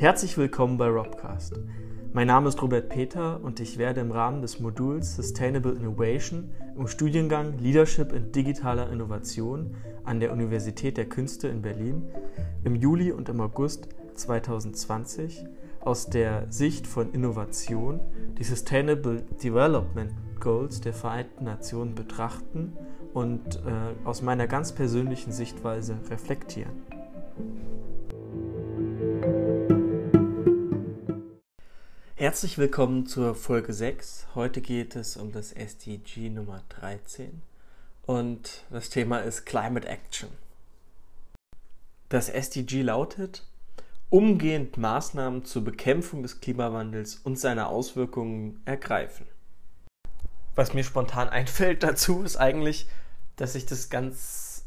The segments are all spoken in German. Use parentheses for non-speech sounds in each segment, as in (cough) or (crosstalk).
Herzlich willkommen bei Robcast. Mein Name ist Robert Peter und ich werde im Rahmen des Moduls Sustainable Innovation im Studiengang Leadership in digitaler Innovation an der Universität der Künste in Berlin im Juli und im August 2020 aus der Sicht von Innovation die Sustainable Development Goals der Vereinten Nationen betrachten und äh, aus meiner ganz persönlichen Sichtweise reflektieren. Herzlich willkommen zur Folge 6. Heute geht es um das SDG Nummer 13 und das Thema ist Climate Action. Das SDG lautet, umgehend Maßnahmen zur Bekämpfung des Klimawandels und seiner Auswirkungen ergreifen. Was mir spontan (laughs) einfällt dazu ist eigentlich, dass ich das ganz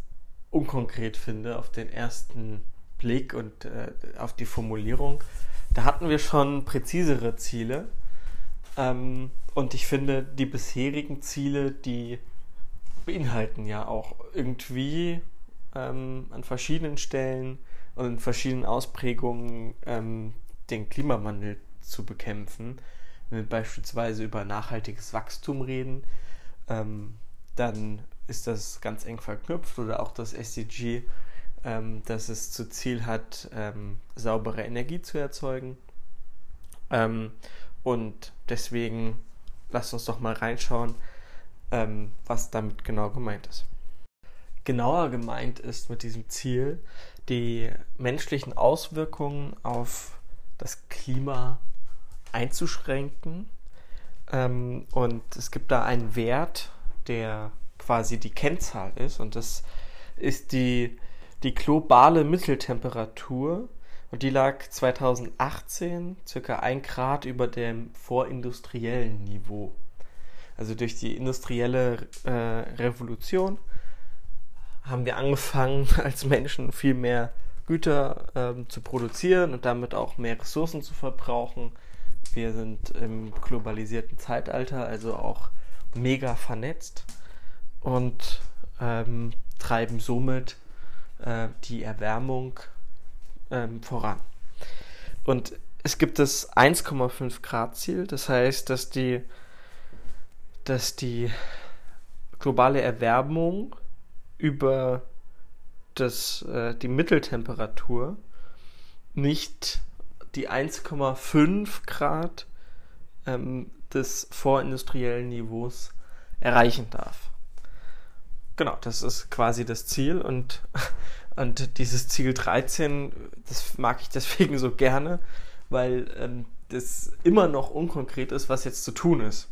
unkonkret finde auf den ersten Blick und äh, auf die Formulierung. Da hatten wir schon präzisere Ziele. Ähm, und ich finde, die bisherigen Ziele, die beinhalten ja auch irgendwie ähm, an verschiedenen Stellen und in verschiedenen Ausprägungen ähm, den Klimawandel zu bekämpfen. Wenn wir beispielsweise über nachhaltiges Wachstum reden, ähm, dann ist das ganz eng verknüpft oder auch das SDG ähm, dass es zu Ziel hat, ähm, saubere Energie zu erzeugen. Ähm, und deswegen lasst uns doch mal reinschauen, ähm, was damit genau gemeint ist. Genauer gemeint ist mit diesem Ziel, die menschlichen Auswirkungen auf das Klima einzuschränken. Ähm, und es gibt da einen Wert, der quasi die Kennzahl ist, und das ist die die globale Mitteltemperatur und die lag 2018 circa ein Grad über dem vorindustriellen Niveau. Also durch die industrielle äh, Revolution haben wir angefangen, (laughs) als Menschen viel mehr Güter ähm, zu produzieren und damit auch mehr Ressourcen zu verbrauchen. Wir sind im globalisierten Zeitalter also auch mega vernetzt und ähm, treiben somit äh, die Erwärmung ähm, voran. Und es gibt das 1,5 Grad Ziel, das heißt, dass die, dass die globale Erwärmung über das, äh, die Mitteltemperatur nicht die 1,5 Grad ähm, des vorindustriellen Niveaus erreichen darf. Genau, das ist quasi das Ziel und, (laughs) und dieses Ziel 13, das mag ich deswegen so gerne, weil ähm, das immer noch unkonkret ist, was jetzt zu tun ist.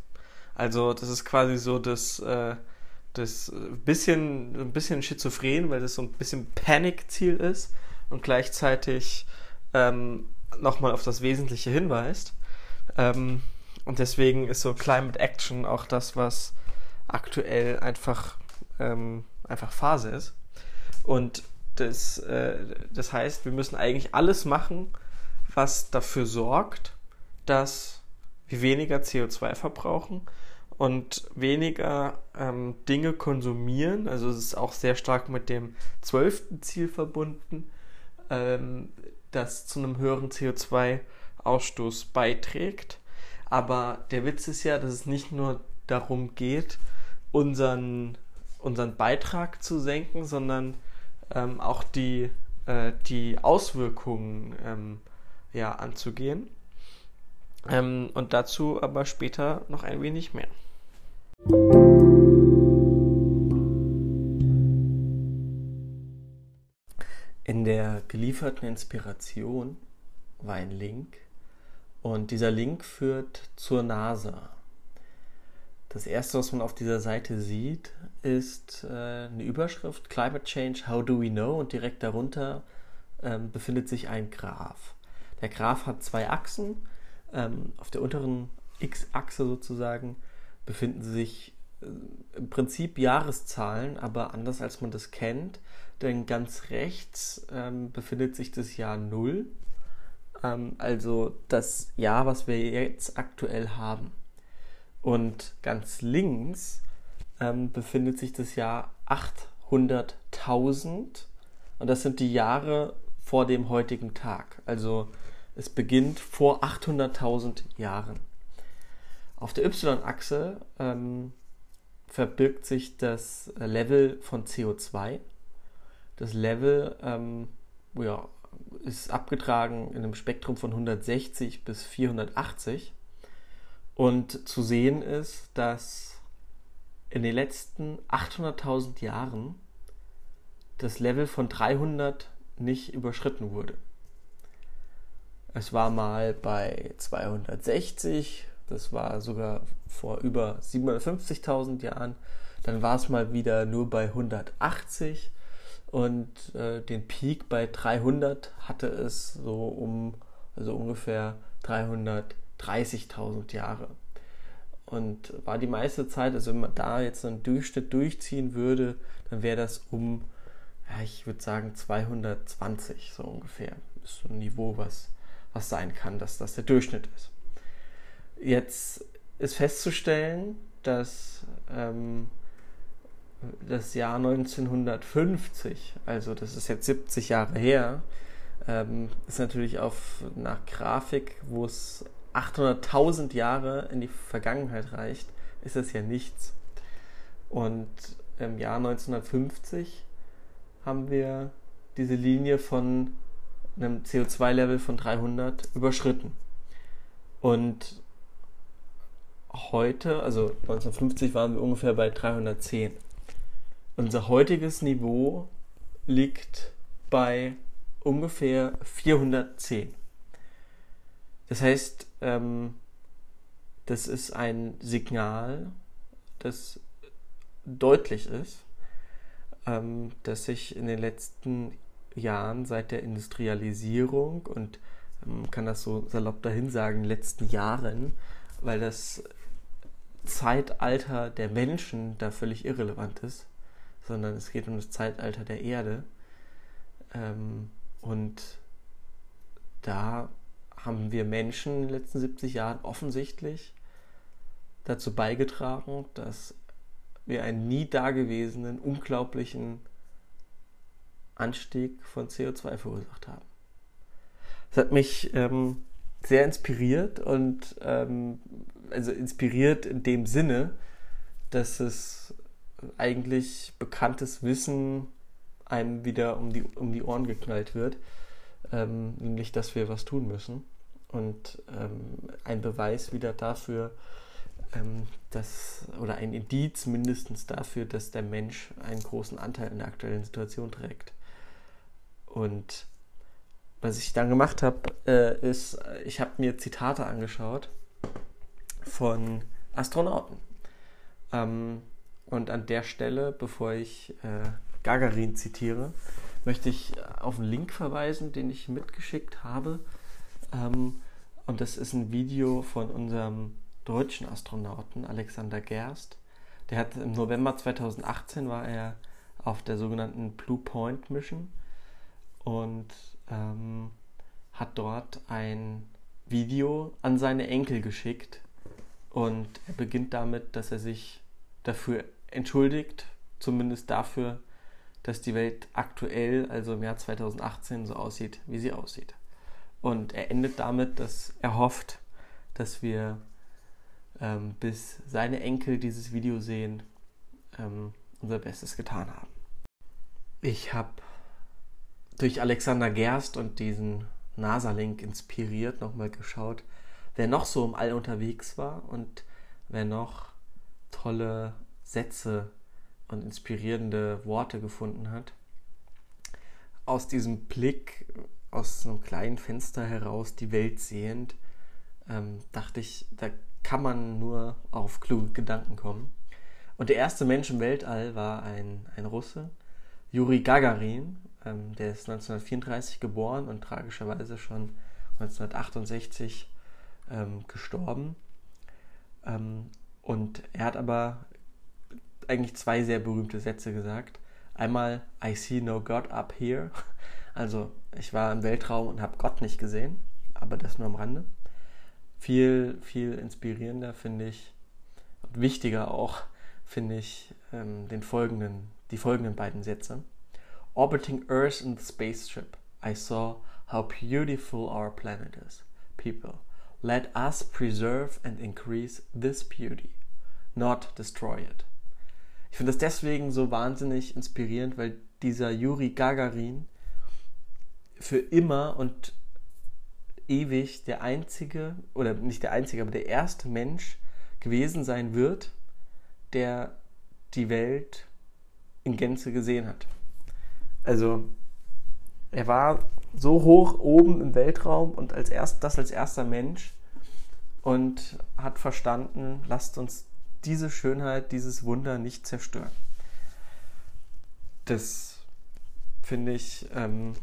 Also das ist quasi so das, äh, das bisschen, ein bisschen schizophren, weil das so ein bisschen Panic-Ziel ist und gleichzeitig ähm, nochmal auf das Wesentliche hinweist. Ähm, und deswegen ist so Climate Action auch das, was aktuell einfach ähm, einfach Phase ist. Und das, äh, das heißt, wir müssen eigentlich alles machen, was dafür sorgt, dass wir weniger CO2 verbrauchen und weniger ähm, Dinge konsumieren. Also es ist auch sehr stark mit dem zwölften Ziel verbunden, ähm, das zu einem höheren CO2-Ausstoß beiträgt. Aber der Witz ist ja, dass es nicht nur darum geht, unseren unseren Beitrag zu senken, sondern ähm, auch die, äh, die Auswirkungen ähm, ja, anzugehen. Ähm, und dazu aber später noch ein wenig mehr. In der gelieferten Inspiration war ein Link und dieser Link führt zur NASA. Das erste, was man auf dieser Seite sieht, ist äh, eine Überschrift Climate Change, How Do We Know? Und direkt darunter ähm, befindet sich ein Graph. Der Graph hat zwei Achsen. Ähm, auf der unteren X-Achse sozusagen befinden sich äh, im Prinzip Jahreszahlen, aber anders als man das kennt, denn ganz rechts ähm, befindet sich das Jahr Null, ähm, also das Jahr, was wir jetzt aktuell haben. Und ganz links ähm, befindet sich das Jahr 800.000 und das sind die Jahre vor dem heutigen Tag. Also es beginnt vor 800.000 Jahren. Auf der Y-Achse ähm, verbirgt sich das Level von CO2. Das Level ähm, ja, ist abgetragen in einem Spektrum von 160 bis 480. Und zu sehen ist, dass in den letzten 800.000 Jahren das Level von 300 nicht überschritten wurde. Es war mal bei 260, das war sogar vor über 750.000 Jahren. Dann war es mal wieder nur bei 180 und äh, den Peak bei 300 hatte es so um also ungefähr 330.000 Jahre. Und war die meiste Zeit, also wenn man da jetzt einen Durchschnitt durchziehen würde, dann wäre das um, ja, ich würde sagen 220 so ungefähr. Ist so ein Niveau, was, was sein kann, dass das der Durchschnitt ist. Jetzt ist festzustellen, dass ähm, das Jahr 1950, also das ist jetzt 70 Jahre her, ähm, ist natürlich auf nach Grafik, wo es 800.000 Jahre in die Vergangenheit reicht, ist das ja nichts. Und im Jahr 1950 haben wir diese Linie von einem CO2-Level von 300 überschritten. Und heute, also 1950 waren wir ungefähr bei 310. Unser heutiges Niveau liegt bei ungefähr 410. Das heißt, ähm, das ist ein Signal, das deutlich ist, ähm, dass sich in den letzten Jahren seit der Industrialisierung und ähm, kann das so salopp dahin sagen, letzten Jahren, weil das Zeitalter der Menschen da völlig irrelevant ist, sondern es geht um das Zeitalter der Erde. Ähm, und da haben wir Menschen in den letzten 70 Jahren offensichtlich dazu beigetragen, dass wir einen nie dagewesenen, unglaublichen Anstieg von CO2 verursacht haben. Das hat mich ähm, sehr inspiriert und ähm, also inspiriert in dem Sinne, dass es eigentlich bekanntes Wissen einem wieder um die, um die Ohren geknallt wird, ähm, nämlich dass wir was tun müssen. Und ähm, ein Beweis wieder dafür, ähm, dass, oder ein Indiz mindestens dafür, dass der Mensch einen großen Anteil in der aktuellen Situation trägt. Und was ich dann gemacht habe, äh, ist, ich habe mir Zitate angeschaut von Astronauten. Ähm, und an der Stelle, bevor ich äh, Gagarin zitiere, möchte ich auf einen Link verweisen, den ich mitgeschickt habe. Ähm, und das ist ein Video von unserem deutschen Astronauten Alexander Gerst. Der hat im November 2018 war er auf der sogenannten Blue Point Mission und ähm, hat dort ein Video an seine Enkel geschickt. Und er beginnt damit, dass er sich dafür entschuldigt, zumindest dafür, dass die Welt aktuell, also im Jahr 2018, so aussieht, wie sie aussieht. Und er endet damit, dass er hofft, dass wir ähm, bis seine Enkel dieses Video sehen, ähm, unser Bestes getan haben. Ich habe durch Alexander Gerst und diesen NASA-Link inspiriert nochmal geschaut, wer noch so im All unterwegs war und wer noch tolle Sätze und inspirierende Worte gefunden hat. Aus diesem Blick, aus einem kleinen Fenster heraus die Welt sehend, ähm, dachte ich, da kann man nur auf kluge Gedanken kommen. Und der erste Mensch im Weltall war ein, ein Russe, Juri Gagarin, ähm, der ist 1934 geboren und tragischerweise schon 1968 ähm, gestorben. Ähm, und er hat aber eigentlich zwei sehr berühmte Sätze gesagt. Einmal, I see no God up here. Also, ich war im Weltraum und habe Gott nicht gesehen, aber das nur am Rande. Viel, viel inspirierender finde ich und wichtiger auch finde ich ähm, den folgenden, die folgenden beiden Sätze. Orbiting Earth in the spaceship, I saw how beautiful our planet is. People, let us preserve and increase this beauty, not destroy it. Ich finde das deswegen so wahnsinnig inspirierend, weil dieser Yuri Gagarin für immer und ewig der einzige, oder nicht der einzige, aber der erste Mensch gewesen sein wird, der die Welt in Gänze gesehen hat. Also er war so hoch oben im Weltraum und als erst, das als erster Mensch und hat verstanden, lasst uns diese Schönheit, dieses Wunder nicht zerstören. Das finde ich, ähm,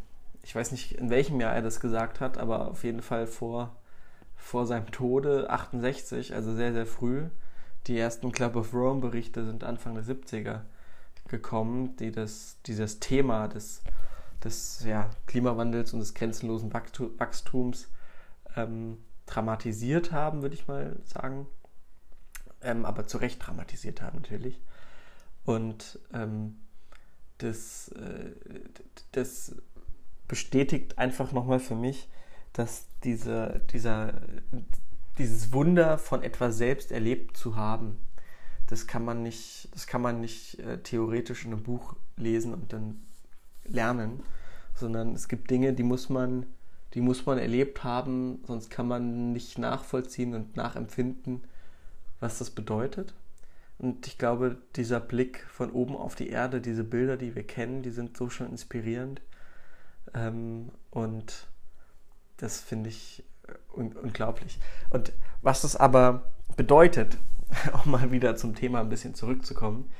ich weiß nicht, in welchem Jahr er das gesagt hat, aber auf jeden Fall vor, vor seinem Tode, 68, also sehr, sehr früh. Die ersten Club of Rome Berichte sind Anfang der 70er gekommen, die das, dieses Thema des, des ja, Klimawandels und des grenzenlosen Wachstums ähm, dramatisiert haben, würde ich mal sagen. Ähm, aber zu Recht dramatisiert haben natürlich. Und ähm, das, äh, das bestätigt einfach nochmal für mich, dass diese, dieser, dieses Wunder von etwas selbst erlebt zu haben, das kann man nicht, das kann man nicht äh, theoretisch in einem Buch lesen und dann lernen, sondern es gibt Dinge, die muss man, die muss man erlebt haben, sonst kann man nicht nachvollziehen und nachempfinden, was das bedeutet. Und ich glaube, dieser Blick von oben auf die Erde, diese Bilder, die wir kennen, die sind so schon inspirierend. Ähm, und das finde ich un unglaublich. Und was das aber bedeutet, (laughs) um mal wieder zum Thema ein bisschen zurückzukommen,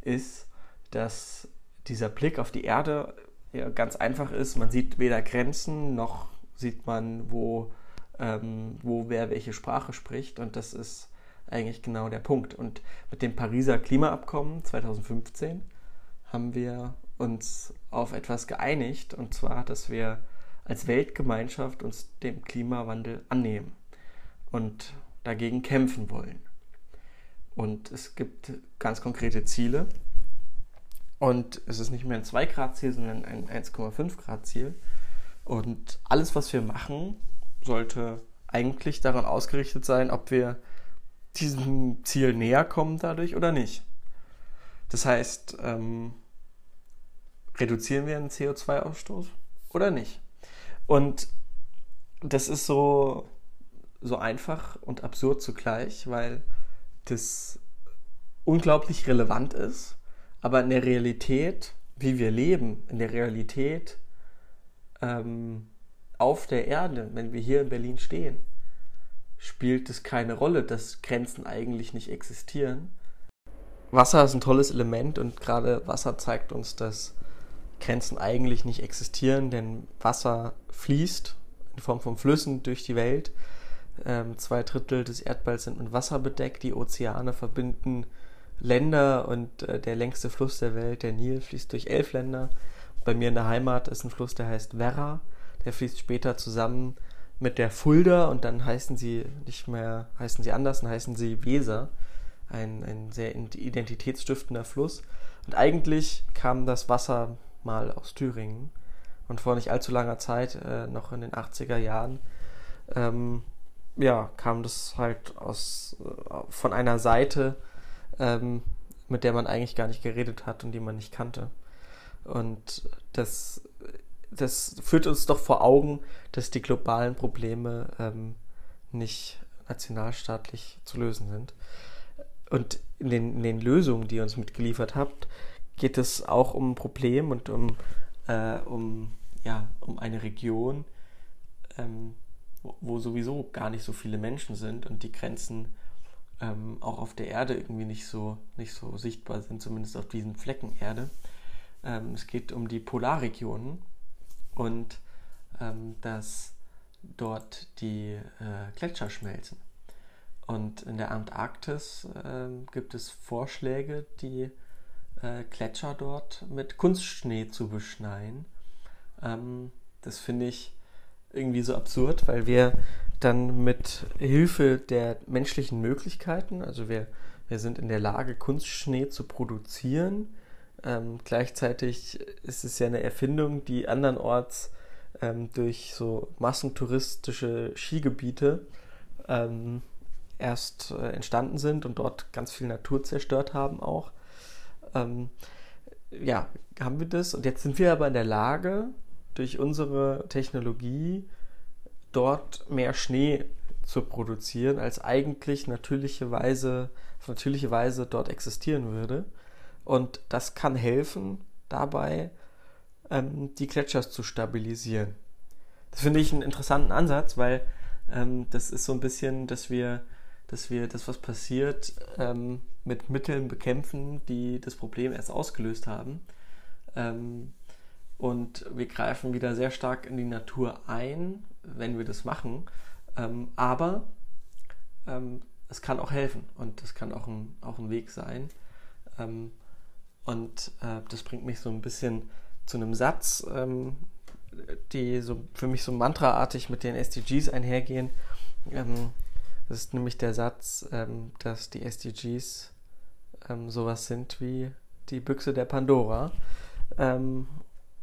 ist, dass dieser Blick auf die Erde ja, ganz einfach ist. Man sieht weder Grenzen noch sieht man, wo, ähm, wo wer welche Sprache spricht. Und das ist eigentlich genau der Punkt. Und mit dem Pariser Klimaabkommen 2015 haben wir uns auf etwas geeinigt, und zwar, dass wir als Weltgemeinschaft uns dem Klimawandel annehmen und dagegen kämpfen wollen. Und es gibt ganz konkrete Ziele. Und es ist nicht mehr ein 2-Grad-Ziel, sondern ein 1,5-Grad-Ziel. Und alles, was wir machen, sollte eigentlich daran ausgerichtet sein, ob wir diesem Ziel näher kommen dadurch oder nicht. Das heißt, ähm, reduzieren wir den CO2-Ausstoß oder nicht? Und das ist so, so einfach und absurd zugleich, weil das unglaublich relevant ist, aber in der Realität, wie wir leben, in der Realität ähm, auf der Erde, wenn wir hier in Berlin stehen, spielt es keine Rolle, dass Grenzen eigentlich nicht existieren. Wasser ist ein tolles Element und gerade Wasser zeigt uns, dass Grenzen eigentlich nicht existieren, denn Wasser fließt in Form von Flüssen durch die Welt ähm, zwei Drittel des Erdballs sind mit Wasser bedeckt. Die Ozeane verbinden Länder und äh, der längste Fluss der Welt, der Nil, fließt durch elf Länder. Bei mir in der Heimat ist ein Fluss, der heißt Werra. Der fließt später zusammen mit der Fulda und dann heißen sie nicht mehr, heißen sie anders, dann heißen sie Weser. Ein, ein sehr identitätsstiftender Fluss. Und eigentlich kam das Wasser mal aus Thüringen. Und vor nicht allzu langer Zeit, äh, noch in den 80er Jahren, ähm, ja, kam das halt aus, äh, von einer Seite, ähm, mit der man eigentlich gar nicht geredet hat und die man nicht kannte. Und das, das führt uns doch vor Augen, dass die globalen Probleme ähm, nicht nationalstaatlich zu lösen sind. Und in den, in den, Lösungen, die ihr uns mitgeliefert habt, geht es auch um ein Problem und um, äh, um, ja, um eine Region, ähm, wo sowieso gar nicht so viele Menschen sind und die Grenzen ähm, auch auf der Erde irgendwie nicht so, nicht so sichtbar sind, zumindest auf diesen Flecken Erde. Ähm, es geht um die Polarregionen und ähm, dass dort die äh, Gletscher schmelzen. Und in der Antarktis äh, gibt es Vorschläge, die äh, Gletscher dort mit Kunstschnee zu beschneien. Ähm, das finde ich irgendwie so absurd, weil wir dann mit Hilfe der menschlichen Möglichkeiten, also wir, wir sind in der Lage, Kunstschnee zu produzieren. Ähm, gleichzeitig ist es ja eine Erfindung, die andernorts ähm, durch so massentouristische Skigebiete ähm, erst äh, entstanden sind und dort ganz viel Natur zerstört haben auch. Ähm, ja, haben wir das und jetzt sind wir aber in der Lage, durch unsere Technologie dort mehr Schnee zu produzieren, als eigentlich natürliche Weise, auf natürliche Weise dort existieren würde. Und das kann helfen, dabei ähm, die Gletscher zu stabilisieren. Das finde ich einen interessanten Ansatz, weil ähm, das ist so ein bisschen, dass wir, dass wir das, was passiert, ähm, mit Mitteln bekämpfen, die das Problem erst ausgelöst haben. Ähm, und wir greifen wieder sehr stark in die Natur ein, wenn wir das machen. Ähm, aber ähm, es kann auch helfen und es kann auch ein, auch ein Weg sein. Ähm, und äh, das bringt mich so ein bisschen zu einem Satz, ähm, die so für mich so mantraartig mit den SDGs einhergehen. Ähm, das ist nämlich der Satz, ähm, dass die SDGs sowas sind wie die Büchse der Pandora.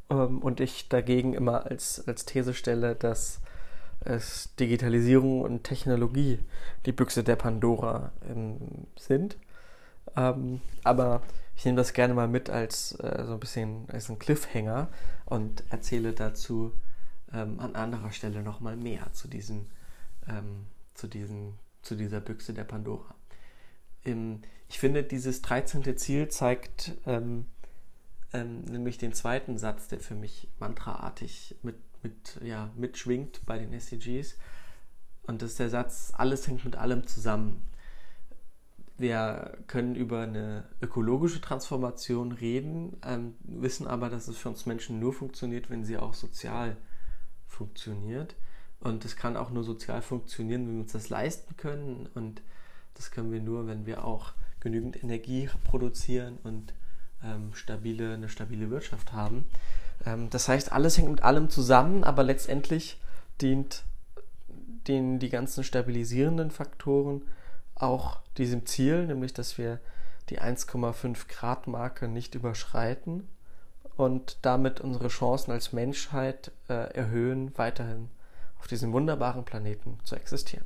und ich dagegen immer als, als These stelle, dass es Digitalisierung und Technologie die Büchse der Pandora ähm, sind. Ähm, aber ich nehme das gerne mal mit als äh, so ein bisschen als ein Cliffhanger und erzähle dazu ähm, an anderer Stelle nochmal mehr zu diesem, ähm, zu diesen, zu dieser Büchse der Pandora. ich finde, dieses 13. Ziel zeigt ähm, ähm, nämlich den zweiten Satz, der für mich mantraartig mit mit, ja, mitschwingt bei den SDGs. Und das ist der Satz, alles hängt mit allem zusammen. Wir können über eine ökologische Transformation reden, ähm, wissen aber, dass es für uns Menschen nur funktioniert, wenn sie auch sozial funktioniert. Und es kann auch nur sozial funktionieren, wenn wir uns das leisten können. Und das können wir nur, wenn wir auch genügend Energie produzieren und ähm, stabile, eine stabile Wirtschaft haben. Ähm, das heißt, alles hängt mit allem zusammen, aber letztendlich dient den, die ganzen stabilisierenden Faktoren auch diesem Ziel, nämlich dass wir die 1,5 Grad Marke nicht überschreiten und damit unsere Chancen als Menschheit äh, erhöhen, weiterhin auf diesem wunderbaren Planeten zu existieren.